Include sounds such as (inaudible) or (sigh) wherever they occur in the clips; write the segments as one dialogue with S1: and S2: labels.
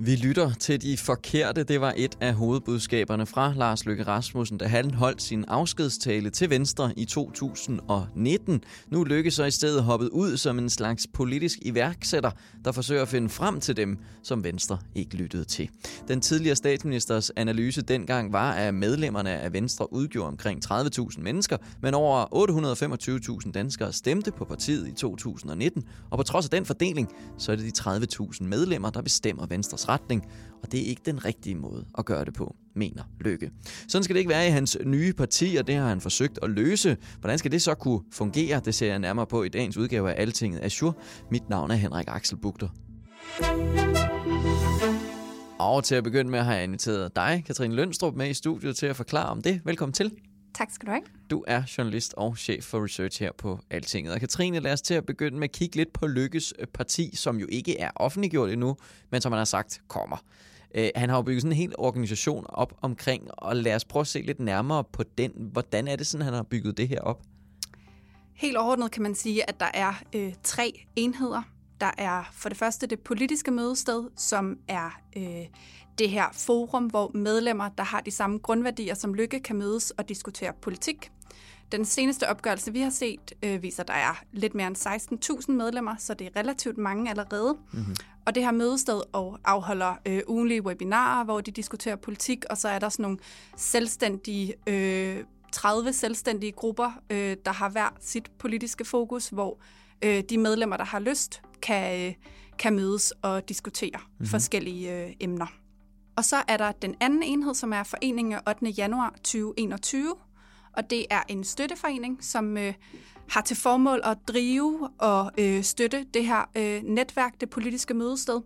S1: Vi lytter til de forkerte. Det var et af hovedbudskaberne fra Lars Løkke Rasmussen, da han holdt sin afskedstale til Venstre i 2019. Nu Løkke så i stedet hoppet ud som en slags politisk iværksætter, der forsøger at finde frem til dem, som Venstre ikke lyttede til. Den tidligere statsministers analyse dengang var, at medlemmerne af Venstre udgjorde omkring 30.000 mennesker, men over 825.000 danskere stemte på partiet i 2019. Og på trods af den fordeling, så er det de 30.000 medlemmer, der bestemmer Venstres retning, og det er ikke den rigtige måde at gøre det på, mener Lykke. Sådan skal det ikke være i hans nye parti, og det har han forsøgt at løse. Hvordan skal det så kunne fungere? Det ser jeg nærmere på i dagens udgave af Altinget Azure. Mit navn er Henrik Axel Bugter. Og til at begynde med har jeg inviteret dig, Katrine Lønstrup, med i studiet til at forklare om det. Velkommen til.
S2: Tak skal du have.
S1: Du er journalist og chef for research her på Altinget. Og Katrine, lad os til at begynde med at kigge lidt på Lykkes øh, parti, som jo ikke er offentliggjort endnu, men som man har sagt kommer. Øh, han har jo bygget sådan en hel organisation op omkring, og lad os prøve at se lidt nærmere på den. Hvordan er det sådan, han har bygget det her op?
S2: Helt overordnet kan man sige, at der er øh, tre enheder. Der er for det første det politiske mødested, som er øh, det her forum, hvor medlemmer, der har de samme grundværdier som Lykke, kan mødes og diskutere politik. Den seneste opgørelse, vi har set, øh, viser, at der er lidt mere end 16.000 medlemmer, så det er relativt mange allerede. Mm-hmm. Og det her mødested og afholder øh, ugenlige webinarer, hvor de diskuterer politik, og så er der sådan nogle selvstændige, øh, 30 selvstændige grupper, øh, der har hver sit politiske fokus, hvor øh, de medlemmer, der har lyst, kan, øh, kan mødes og diskutere mm-hmm. forskellige øh, emner. Og så er der den anden enhed, som er foreningen af 8. januar 2021, og det er en støtteforening, som øh, har til formål at drive og øh, støtte det her øh, netværk, det politiske mødested,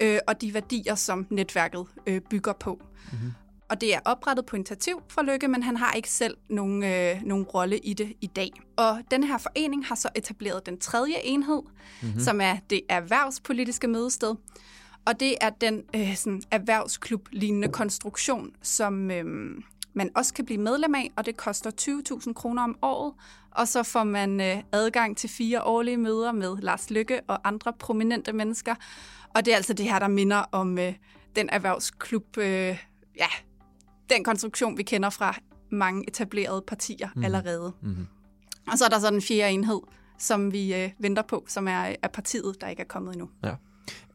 S2: øh, og de værdier, som netværket øh, bygger på. Mm-hmm. Og det er oprettet på initiativ fra Lykke, men han har ikke selv nogen, øh, nogen rolle i det i dag. Og den her forening har så etableret den tredje enhed, mm-hmm. som er det erhvervspolitiske mødested. Og det er den øh, sådan erhvervsklub-lignende konstruktion, som øh, man også kan blive medlem af, og det koster 20.000 kroner om året. Og så får man øh, adgang til fire årlige møder med Lars Lykke og andre prominente mennesker. Og det er altså det her, der minder om øh, den erhvervsklub, øh, ja, den konstruktion, vi kender fra mange etablerede partier mm. allerede. Mm-hmm. Og så er der så den fjerde enhed, som vi øh, venter på, som er, er partiet, der ikke er kommet endnu.
S1: Ja.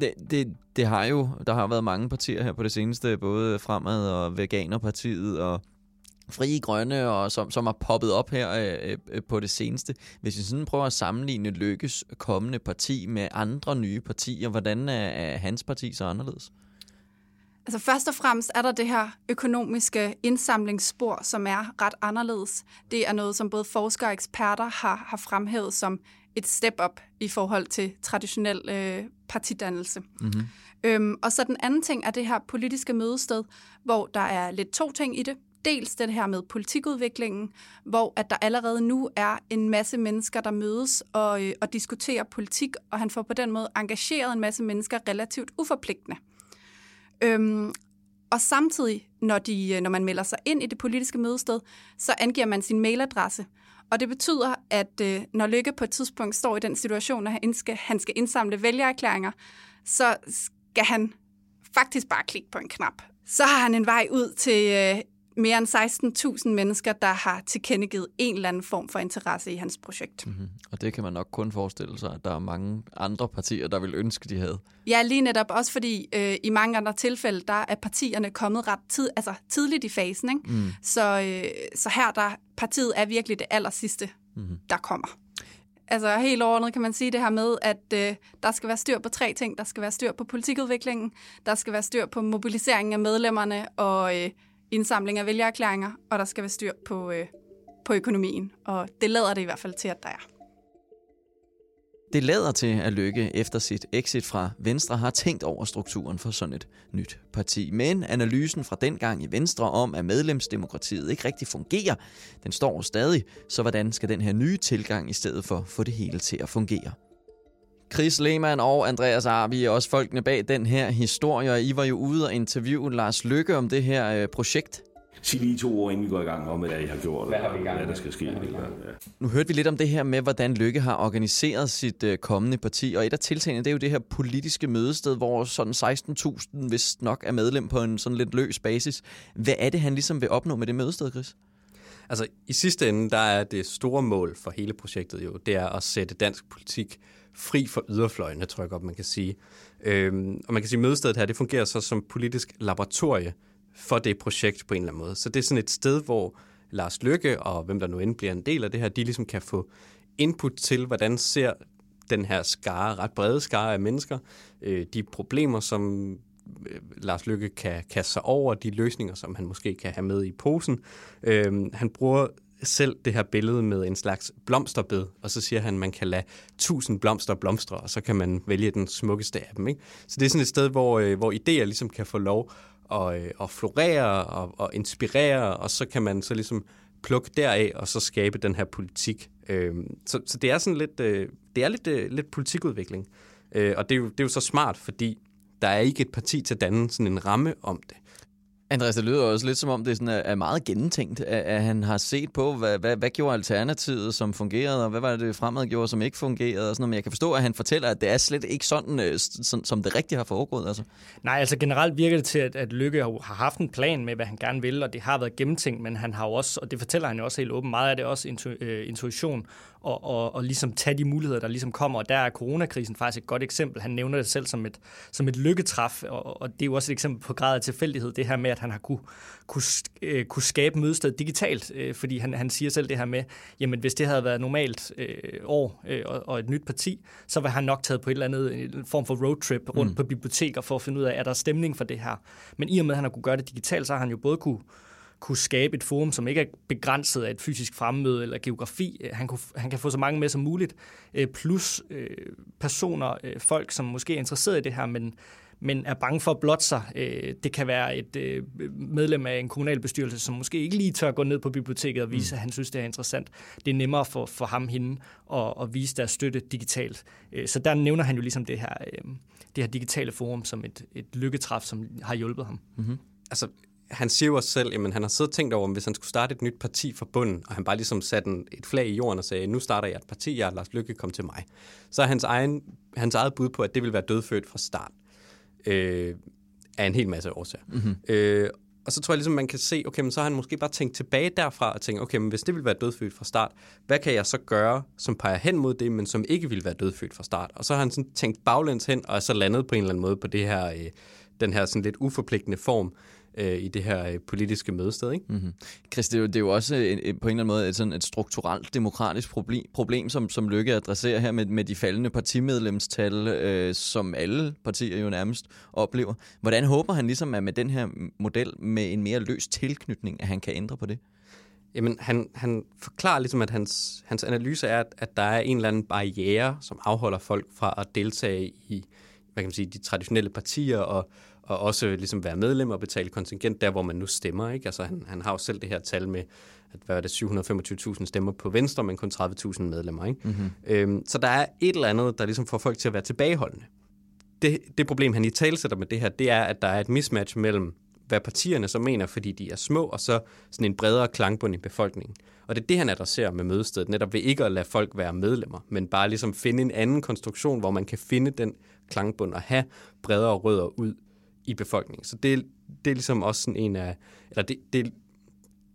S1: Det, det, det har jo, der har været mange partier her på det seneste, både Fremad og Veganerpartiet og Frie Grønne, og som, som har poppet op her øh, øh, på det seneste. Hvis vi sådan prøver at sammenligne Lykkes kommende parti med andre nye partier, hvordan er, er hans parti så anderledes?
S2: Altså først og fremmest er der det her økonomiske indsamlingsspor, som er ret anderledes. Det er noget, som både forskere og eksperter har, har fremhævet som et step up i forhold til traditionel øh, partidannelse. Mm-hmm. Øhm, og så den anden ting er det her politiske mødested, hvor der er lidt to ting i det. Dels det her med politikudviklingen, hvor at der allerede nu er en masse mennesker, der mødes og, øh, og diskuterer politik, og han får på den måde engageret en masse mennesker relativt uforpligtende. Øhm, og samtidig, når, de, øh, når man melder sig ind i det politiske mødested, så angiver man sin mailadresse. Og det betyder, at øh, når Lykke på et tidspunkt står i den situation, at han skal, han skal indsamle vælgererklæringer, så skal han faktisk bare klikke på en knap. Så har han en vej ud til øh, mere end 16.000 mennesker, der har tilkendegivet en eller anden form for interesse i hans projekt.
S1: Mm-hmm. Og det kan man nok kun forestille sig, at der er mange andre partier, der vil ønske, de havde.
S2: Ja, lige netop også fordi øh, i mange andre tilfælde, der er partierne kommet ret tid, altså tidligt i fasen. Ikke? Mm. Så, øh, så her der partiet er virkelig det aller sidste, mm-hmm. der kommer. Altså helt overordnet kan man sige det her med, at øh, der skal være styr på tre ting. Der skal være styr på politikudviklingen, der skal være styr på mobiliseringen af medlemmerne og øh, indsamling af vælgererklæringer, og der skal være styr på, øh, på økonomien, og det lader det i hvert fald til, at der er.
S1: Det lader til, at Lykke efter sit exit fra Venstre har tænkt over strukturen for sådan et nyt parti. Men analysen fra dengang i Venstre om, at medlemsdemokratiet ikke rigtig fungerer, den står stadig. Så hvordan skal den her nye tilgang i stedet for få det hele til at fungere? Chris Lehmann og Andreas Arbi er også folkene bag den her historie, og I var jo ude og interviewe Lars Lykke om det her øh, projekt.
S3: Sig lige to ord, inden vi går i gang om, hvad I har gjort, hvad, har vi gang hvad der skal ske. Ja.
S1: Nu hørte vi lidt om det her med, hvordan Lykke har organiseret sit øh, kommende parti, og et af tiltagene, det er jo det her politiske mødested, hvor sådan 16.000 hvis nok er medlem på en sådan lidt løs basis. Hvad er det, han ligesom vil opnå med det mødested, Chris?
S4: Altså, i sidste ende, der er det store mål for hele projektet jo, det er at sætte dansk politik fri for yderfløjene, tror jeg godt, man kan sige. Øhm, og man kan sige, at mødestedet her, det fungerer så som politisk laboratorie for det projekt på en eller anden måde. Så det er sådan et sted, hvor Lars Lykke og hvem der nu end bliver en del af det her, de ligesom kan få input til, hvordan ser den her skare, ret brede skare af mennesker, øh, de problemer, som Øh, Lars Lykke kan kaste sig over, de løsninger, som han måske kan have med i posen. Øh, han bruger selv det her billede med en slags blomsterbed, og så siger han, at man kan lade tusind blomster blomstre, og så kan man vælge den smukkeste af dem. Ikke? Så det er sådan et sted, hvor, øh, hvor idéer ligesom kan få lov at, øh, at florere og, og inspirere, og så kan man så ligesom plukke deraf, og så skabe den her politik. Øh, så, så det er sådan lidt, øh, det er lidt, øh, lidt politikudvikling. Øh, og det er, jo, det er jo så smart, fordi der er ikke et parti til at danne sådan en ramme om det.
S1: Andreas, det lyder også lidt som om, det sådan er meget gennemtænkt, at han har set på, hvad, hvad, hvad gjorde alternativet, som fungerede, og hvad var det fremad gjorde, som ikke fungerede. Og sådan noget. Men jeg kan forstå, at han fortæller, at det er slet ikke sådan, øh, sådan som det rigtigt har foregået. Altså.
S5: Nej, altså generelt virker det til, at, at Lykke har haft en plan med, hvad han gerne vil, og det har været gennemtænkt, men han har jo også, og det fortæller han jo også helt åbent, meget af det også intu, øh, intuition og, og, og ligesom tage de muligheder, der ligesom kommer. Og der er coronakrisen faktisk et godt eksempel. Han nævner det selv som et, som et lykketræf, og, og det er jo også et eksempel på grad af tilfældighed, det her med, at han har kunne, kunne, øh, kunne skabe mødested digitalt, øh, fordi han, han siger selv det her med, jamen hvis det havde været normalt øh, år øh, og, og et nyt parti, så var han nok taget på et eller andet en form for roadtrip rundt mm. på biblioteker for at finde ud af, er der stemning for det her. Men i og med, at han har kunne gøre det digitalt, så har han jo både kunne kunne skabe et forum, som ikke er begrænset af et fysisk fremmøde eller geografi. Øh, han, kunne, han kan få så mange med som muligt, øh, plus øh, personer, folk, som måske er interesseret i det her, men, men er bange for at blotte sig. Det kan være et medlem af en kommunalbestyrelse, som måske ikke lige tør gå ned på biblioteket og vise, mm. at han synes, det er interessant. Det er nemmere for, for ham hende at, at vise deres støtte digitalt. Så der nævner han jo ligesom det her, det her digitale forum som et, et lykketræf, som har hjulpet ham.
S4: Mm-hmm. Altså, han siger jo også selv, at han har siddet og tænkt over, hvis han skulle starte et nyt parti fra bunden, og han bare ligesom satte en, et flag i jorden og sagde, nu starter jeg et parti, jeg Lars Lykke, kom til mig. Så er hans, egen, hans eget bud på, at det vil være dødfødt fra start, øh, af en hel masse årsager. Mm-hmm. Øh, og så tror jeg ligesom, man kan se, okay, men så har han måske bare tænkt tilbage derfra og tænkt, okay, men hvis det vil være dødfødt fra start, hvad kan jeg så gøre, som peger hen mod det, men som ikke vil være dødfødt fra start? Og så har han sådan tænkt baglæns hen, og er så landet på en eller anden måde på det her, øh, den her sådan lidt uforpligtende form, øh, i det her øh, politiske mødested. Ikke?
S1: Mm-hmm. Chris, det er jo, det er jo også en, en, på en eller anden måde et, sådan et strukturelt demokratisk problem, problem som, som Lykke adresserer her med, med de faldende partimedlemstal, øh, som alle partier jo nærmest oplever. Hvordan håber han ligesom, at med den her model med en mere løs tilknytning, at han kan ændre på det?
S4: Jamen, han, han forklarer ligesom, at hans, hans analyse er, at, at der er en eller anden barriere, som afholder folk fra at deltage i hvad kan man sige, de traditionelle partier og, og også ligesom være medlem og betale kontingent der, hvor man nu stemmer. Ikke? Altså, han, han har jo selv det her tal med, at hvad er det, 725.000 stemmer på Venstre, men kun 30.000 medlemmer. Ikke? Mm-hmm. Øhm, så der er et eller andet, der ligesom får folk til at være tilbageholdende. Det, det problem, han i talsætter med det her, det er, at der er et mismatch mellem, hvad partierne så mener, fordi de er små, og så sådan en bredere klangbund i befolkningen. Og det er det, han adresserer med mødestedet, netop ved ikke at lade folk være medlemmer, men bare ligesom finde en anden konstruktion, hvor man kan finde den klangbund og have bredere rødder ud i befolkningen. Så det, det er ligesom også sådan en af... Eller det, det,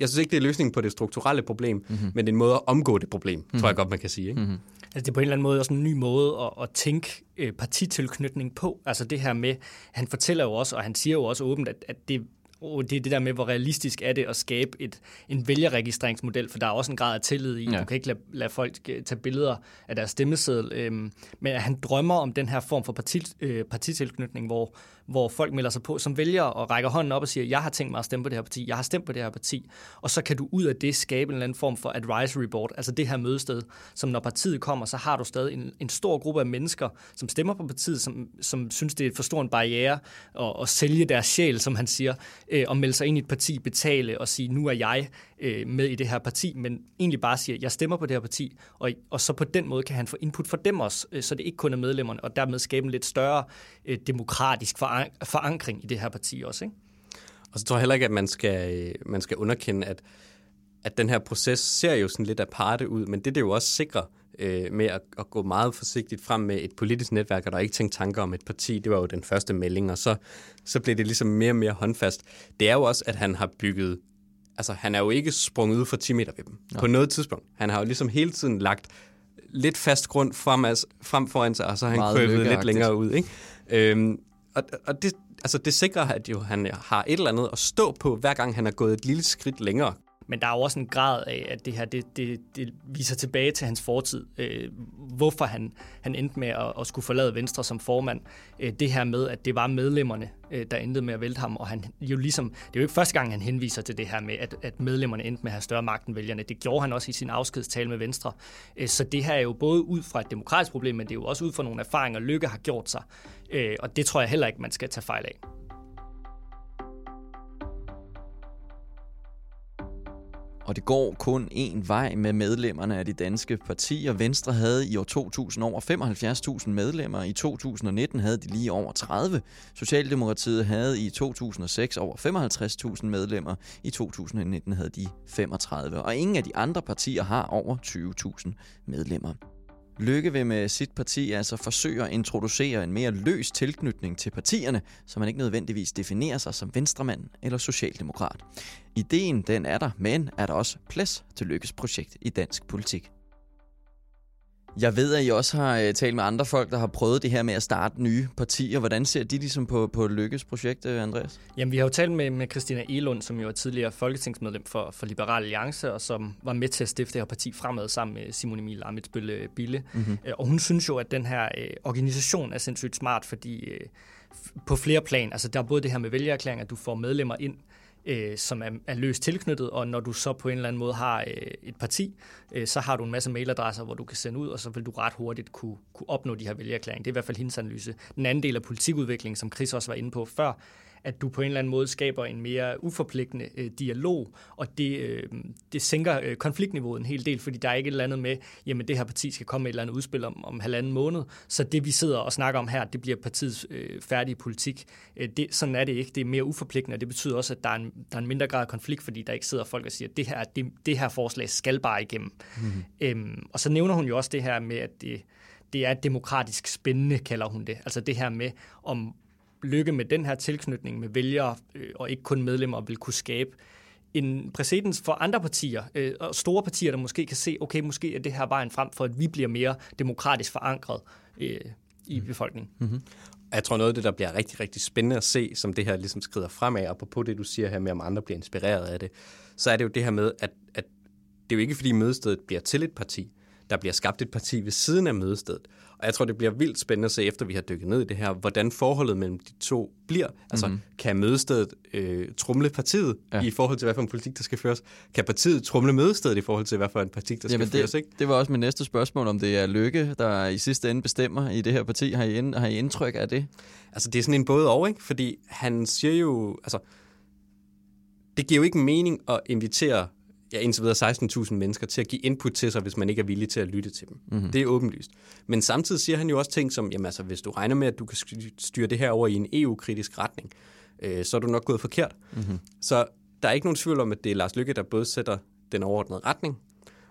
S4: jeg synes ikke, det er løsningen på det strukturelle problem, mm-hmm. men det er en måde at omgå det problem, mm-hmm. tror jeg godt, man kan sige. Ikke? Mm-hmm.
S5: Altså det er på en eller anden måde også en ny måde at, at tænke øh, partitilknytning på. Altså det her med, han fortæller jo også, og han siger jo også åbent, at, at det oh, det er det der med, hvor realistisk er det at skabe et, en vælgerregistreringsmodel, for der er også en grad af tillid i. Ja. Du kan ikke lade, lade folk øh, tage billeder af deres stemmeseddel. Øhm, men han drømmer om den her form for parti, øh, partitilknytning, hvor, hvor folk melder sig på som vælger og rækker hånden op og siger, jeg har tænkt mig at stemme på det her parti, jeg har stemt på det her parti. Og så kan du ud af det skabe en eller anden form for advisory board, altså det her mødested, som når partiet kommer, så har du stadig en, en stor gruppe af mennesker, som stemmer på partiet, som, som synes, det er for stor en barriere at, at sælge deres sjæl, som han siger, øh, og melde sig ind i et parti, betale og sige, nu er jeg øh, med i det her parti, men egentlig bare siger, jeg stemmer på det her parti, og, og så på den måde kan han få input fra dem også, øh, så det ikke kun er medlemmerne, og dermed skabe en lidt større øh, demokratisk forankring i det her parti også. Ikke?
S4: Og så tror jeg heller ikke, at man skal, man skal underkende, at, at den her proces ser jo sådan lidt aparte ud, men det det jo også sikrer øh, med at, at gå meget forsigtigt frem med et politisk netværk, og der ikke tænkt tanker om et parti, det var jo den første melding, og så, så blev det ligesom mere og mere håndfast. Det er jo også, at han har bygget altså han er jo ikke sprunget ud for 10 meter ved dem ja. på noget tidspunkt. Han har jo ligesom hele tiden lagt lidt fast grund frem, altså, frem foran sig, og så har han krøbet lidt længere ud. Ikke? Øhm, og, og det, altså det sikrer, at jo, han har et eller andet at stå på, hver gang han er gået et lille skridt længere.
S5: Men der er jo også en grad af, at det her det, det, det viser tilbage til hans fortid. Øh, hvorfor han, han endte med at, at skulle forlade Venstre som formand. Øh, det her med, at det var medlemmerne, øh, der endte med at vælte ham. Og han jo ligesom, det er jo ikke første gang, han henviser til det her med, at, at medlemmerne endte med at have større magt end vælgerne. Det gjorde han også i sin afskedstale med Venstre. Øh, så det her er jo både ud fra et demokratisk problem, men det er jo også ud fra nogle erfaringer, Lykke har gjort sig. Øh, og det tror jeg heller ikke, man skal tage fejl af.
S1: Og det går kun én vej med medlemmerne af de danske partier. Venstre havde i år 2000 over 75.000 medlemmer, i 2019 havde de lige over 30. Socialdemokratiet havde i 2006 over 55.000 medlemmer, i 2019 havde de 35, og ingen af de andre partier har over 20.000 medlemmer. Lykke vil med sit parti altså forsøge at introducere en mere løs tilknytning til partierne, så man ikke nødvendigvis definerer sig som venstremand eller socialdemokrat. Ideen den er der, men er der også plads til Lykkes projekt i dansk politik? Jeg ved, at I også har øh, talt med andre folk, der har prøvet det her med at starte nye partier. Hvordan ser de ligesom på, på Lykkes projekt, øh, Andreas?
S5: Jamen, vi har jo talt med, med Christina Elund, som jo er tidligere folketingsmedlem for, for Liberal Alliance, og som var med til at stifte det her parti fremad sammen med Simon Emil Amitsbølle øh, Bille. Mm-hmm. Og hun synes jo, at den her øh, organisation er sindssygt smart, fordi øh, på flere plan, altså der er både det her med vælgererklæring, at du får medlemmer ind, øh, som er, er løst tilknyttet, og når du så på en eller anden måde har øh, et parti, øh, så har du en masse mailadresser, hvor du kan sende ud, og så vil du ret hurtigt kunne, kunne opnå de her vælgerklæringer. Det er i hvert fald hendes analyse. Den anden del af politikudviklingen, som Chris også var inde på før, at du på en eller anden måde skaber en mere uforpligtende øh, dialog, og det, øh, det sænker øh, konfliktniveauet en hel del, fordi der er ikke et eller andet med, jamen det her parti skal komme med et eller andet udspil om, om halvanden måned, så det vi sidder og snakker om her, det bliver partiets øh, færdige politik. Øh, det, sådan er det ikke, det er mere uforpligtende, og det betyder også, at der er en, der er en mindre grad af konflikt, fordi der ikke sidder folk og siger, det her, det, det her forslag skal bare igennem. Mm-hmm. Øhm, og så nævner hun jo også det her med, at det, det er demokratisk spændende, kalder hun det. Altså det her med, om lykke med den her tilknytning med vælgere øh, og ikke kun medlemmer vil kunne skabe en præcedens for andre partier, øh, og store partier, der måske kan se, okay, måske er det her vejen frem for, at vi bliver mere demokratisk forankret øh, i mhm. befolkningen. Mm-hmm.
S4: Jeg tror noget af det, der bliver rigtig, rigtig spændende at se, som det her ligesom skrider fremad, og på det, du siger her med, om andre bliver inspireret af det, så er det jo det her med, at, at det er jo ikke, fordi mødestedet bliver til et parti. Der bliver skabt et parti ved siden af mødestedet. Og jeg tror, det bliver vildt spændende at se, efter vi har dykket ned i det her, hvordan forholdet mellem de to bliver. Altså, mm-hmm. kan mødestedet øh, trumle partiet ja. i forhold til, hvad for en politik, der skal føres? Kan partiet trumle mødestedet i forhold til, hvad for en politik, der Jamen skal det, føres? Ikke?
S1: Det var også mit næste spørgsmål, om det er Lykke, der i sidste ende bestemmer i det her parti. Har I, ind, har I indtryk af det?
S4: Altså, det er sådan en både over, ikke? Fordi han siger jo... Altså, det giver jo ikke mening at invitere ja, indtil videre 16.000 mennesker til at give input til sig, hvis man ikke er villig til at lytte til dem. Mm-hmm. Det er åbenlyst. Men samtidig siger han jo også ting som, jamen altså, hvis du regner med, at du kan styre det her over i en EU-kritisk retning, øh, så er du nok gået forkert. Mm-hmm. Så der er ikke nogen tvivl om, at det er Lars Lykke, der både sætter den overordnede retning,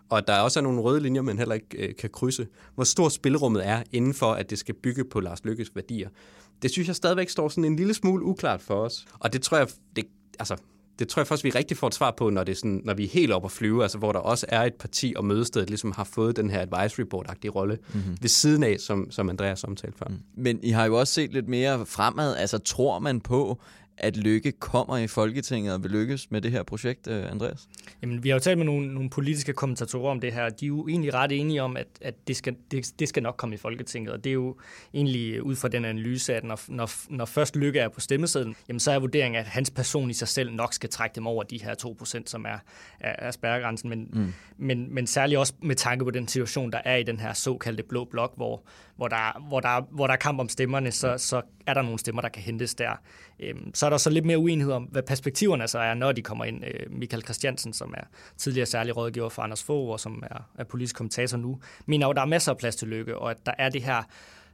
S4: og der også er nogle røde linjer, man heller ikke øh, kan krydse. Hvor stort spilrummet er inden for, at det skal bygge på Lars Lykkes værdier. Det synes jeg stadigvæk står sådan en lille smule uklart for os. Og det tror jeg, det, altså, det tror jeg først, vi rigtig får et svar på, når, det er sådan, når vi er helt oppe at flyve, altså hvor der også er et parti og mødestedet ligesom har fået den her advisory board-agtige rolle mm-hmm. ved siden af, som, som Andreas omtalte før. Mm.
S1: Men I har jo også set lidt mere fremad. Altså tror man på, at Lykke kommer i Folketinget og vil lykkes med det her projekt, øh, Andreas?
S5: Jamen, vi har jo talt med nogle, nogle politiske kommentatorer om det her. De er jo egentlig ret enige om, at, at det, skal, det, det skal nok komme i Folketinget. Og det er jo egentlig ud fra den analyse, at når, når, når først Lykke er på stemmesedlen, jamen så er vurderingen, at hans person i sig selv nok skal trække dem over de her 2%, som er, er, er spærregrænsen. Men, mm. men, men særligt også med tanke på den situation, der er i den her såkaldte blå blok, hvor, hvor, der, hvor, der, hvor der er kamp om stemmerne, så, så er der nogle stemmer, der kan hentes der. Øhm, så er der så lidt mere uenighed om, hvad perspektiverne så er, når de kommer ind. Øh, Michael Christiansen, som er tidligere særlig rådgiver for Anders Fogh, og som er, er politisk kommentator nu, mener jo, der er masser af plads til lykke, og at der er det her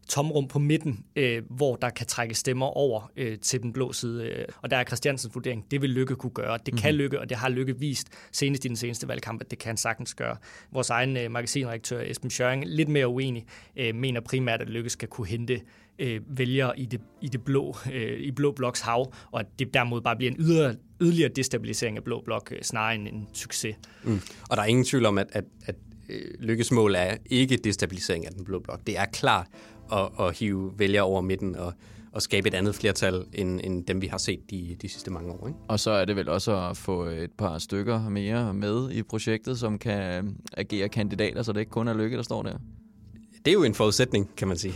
S5: tomrum på midten, øh, hvor der kan trække stemmer over øh, til den blå side. Øh. Og der er Christiansens vurdering, det vil Lykke kunne gøre. Det kan mm. Lykke, og det har Lykke vist senest i den seneste valgkamp, at det kan sagtens gøre. Vores egen øh, magasinredaktør Esben Schøring, lidt mere uenig, øh, mener primært, at Lykke skal kunne hente øh, vælgere i det, i det blå, øh, i blå bloks hav, og at det dermed bare bliver en yderligere, yderligere destabilisering af blå blok, øh, snarere end en succes.
S4: Mm. Og der er ingen tvivl om, at, at, at øh, Lykkes mål er ikke destabilisering af den blå blok. Det er klart at, at hive vælgere over midten og, og skabe et andet flertal, end, end dem vi har set de, de sidste mange år. Ikke?
S1: Og så er det vel også at få et par stykker mere med i projektet, som kan agere kandidater, så det ikke kun er Lykke, der står der.
S4: Det er jo en forudsætning, kan man sige.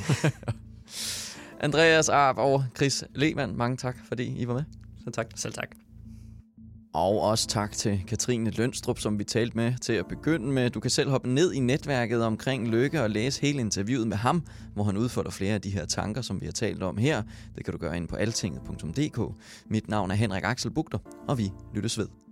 S4: (laughs)
S1: Andreas Arp og Chris Lehmann, mange tak, fordi I var med.
S4: Selv tak.
S5: Selv tak.
S1: Og også tak til Katrine Lønstrup, som vi talte med til at begynde med. Du kan selv hoppe ned i netværket omkring Lykke og læse hele interviewet med ham, hvor han udfolder flere af de her tanker, som vi har talt om her. Det kan du gøre ind på altinget.dk. Mit navn er Henrik Axel Bugter, og vi lyttes ved.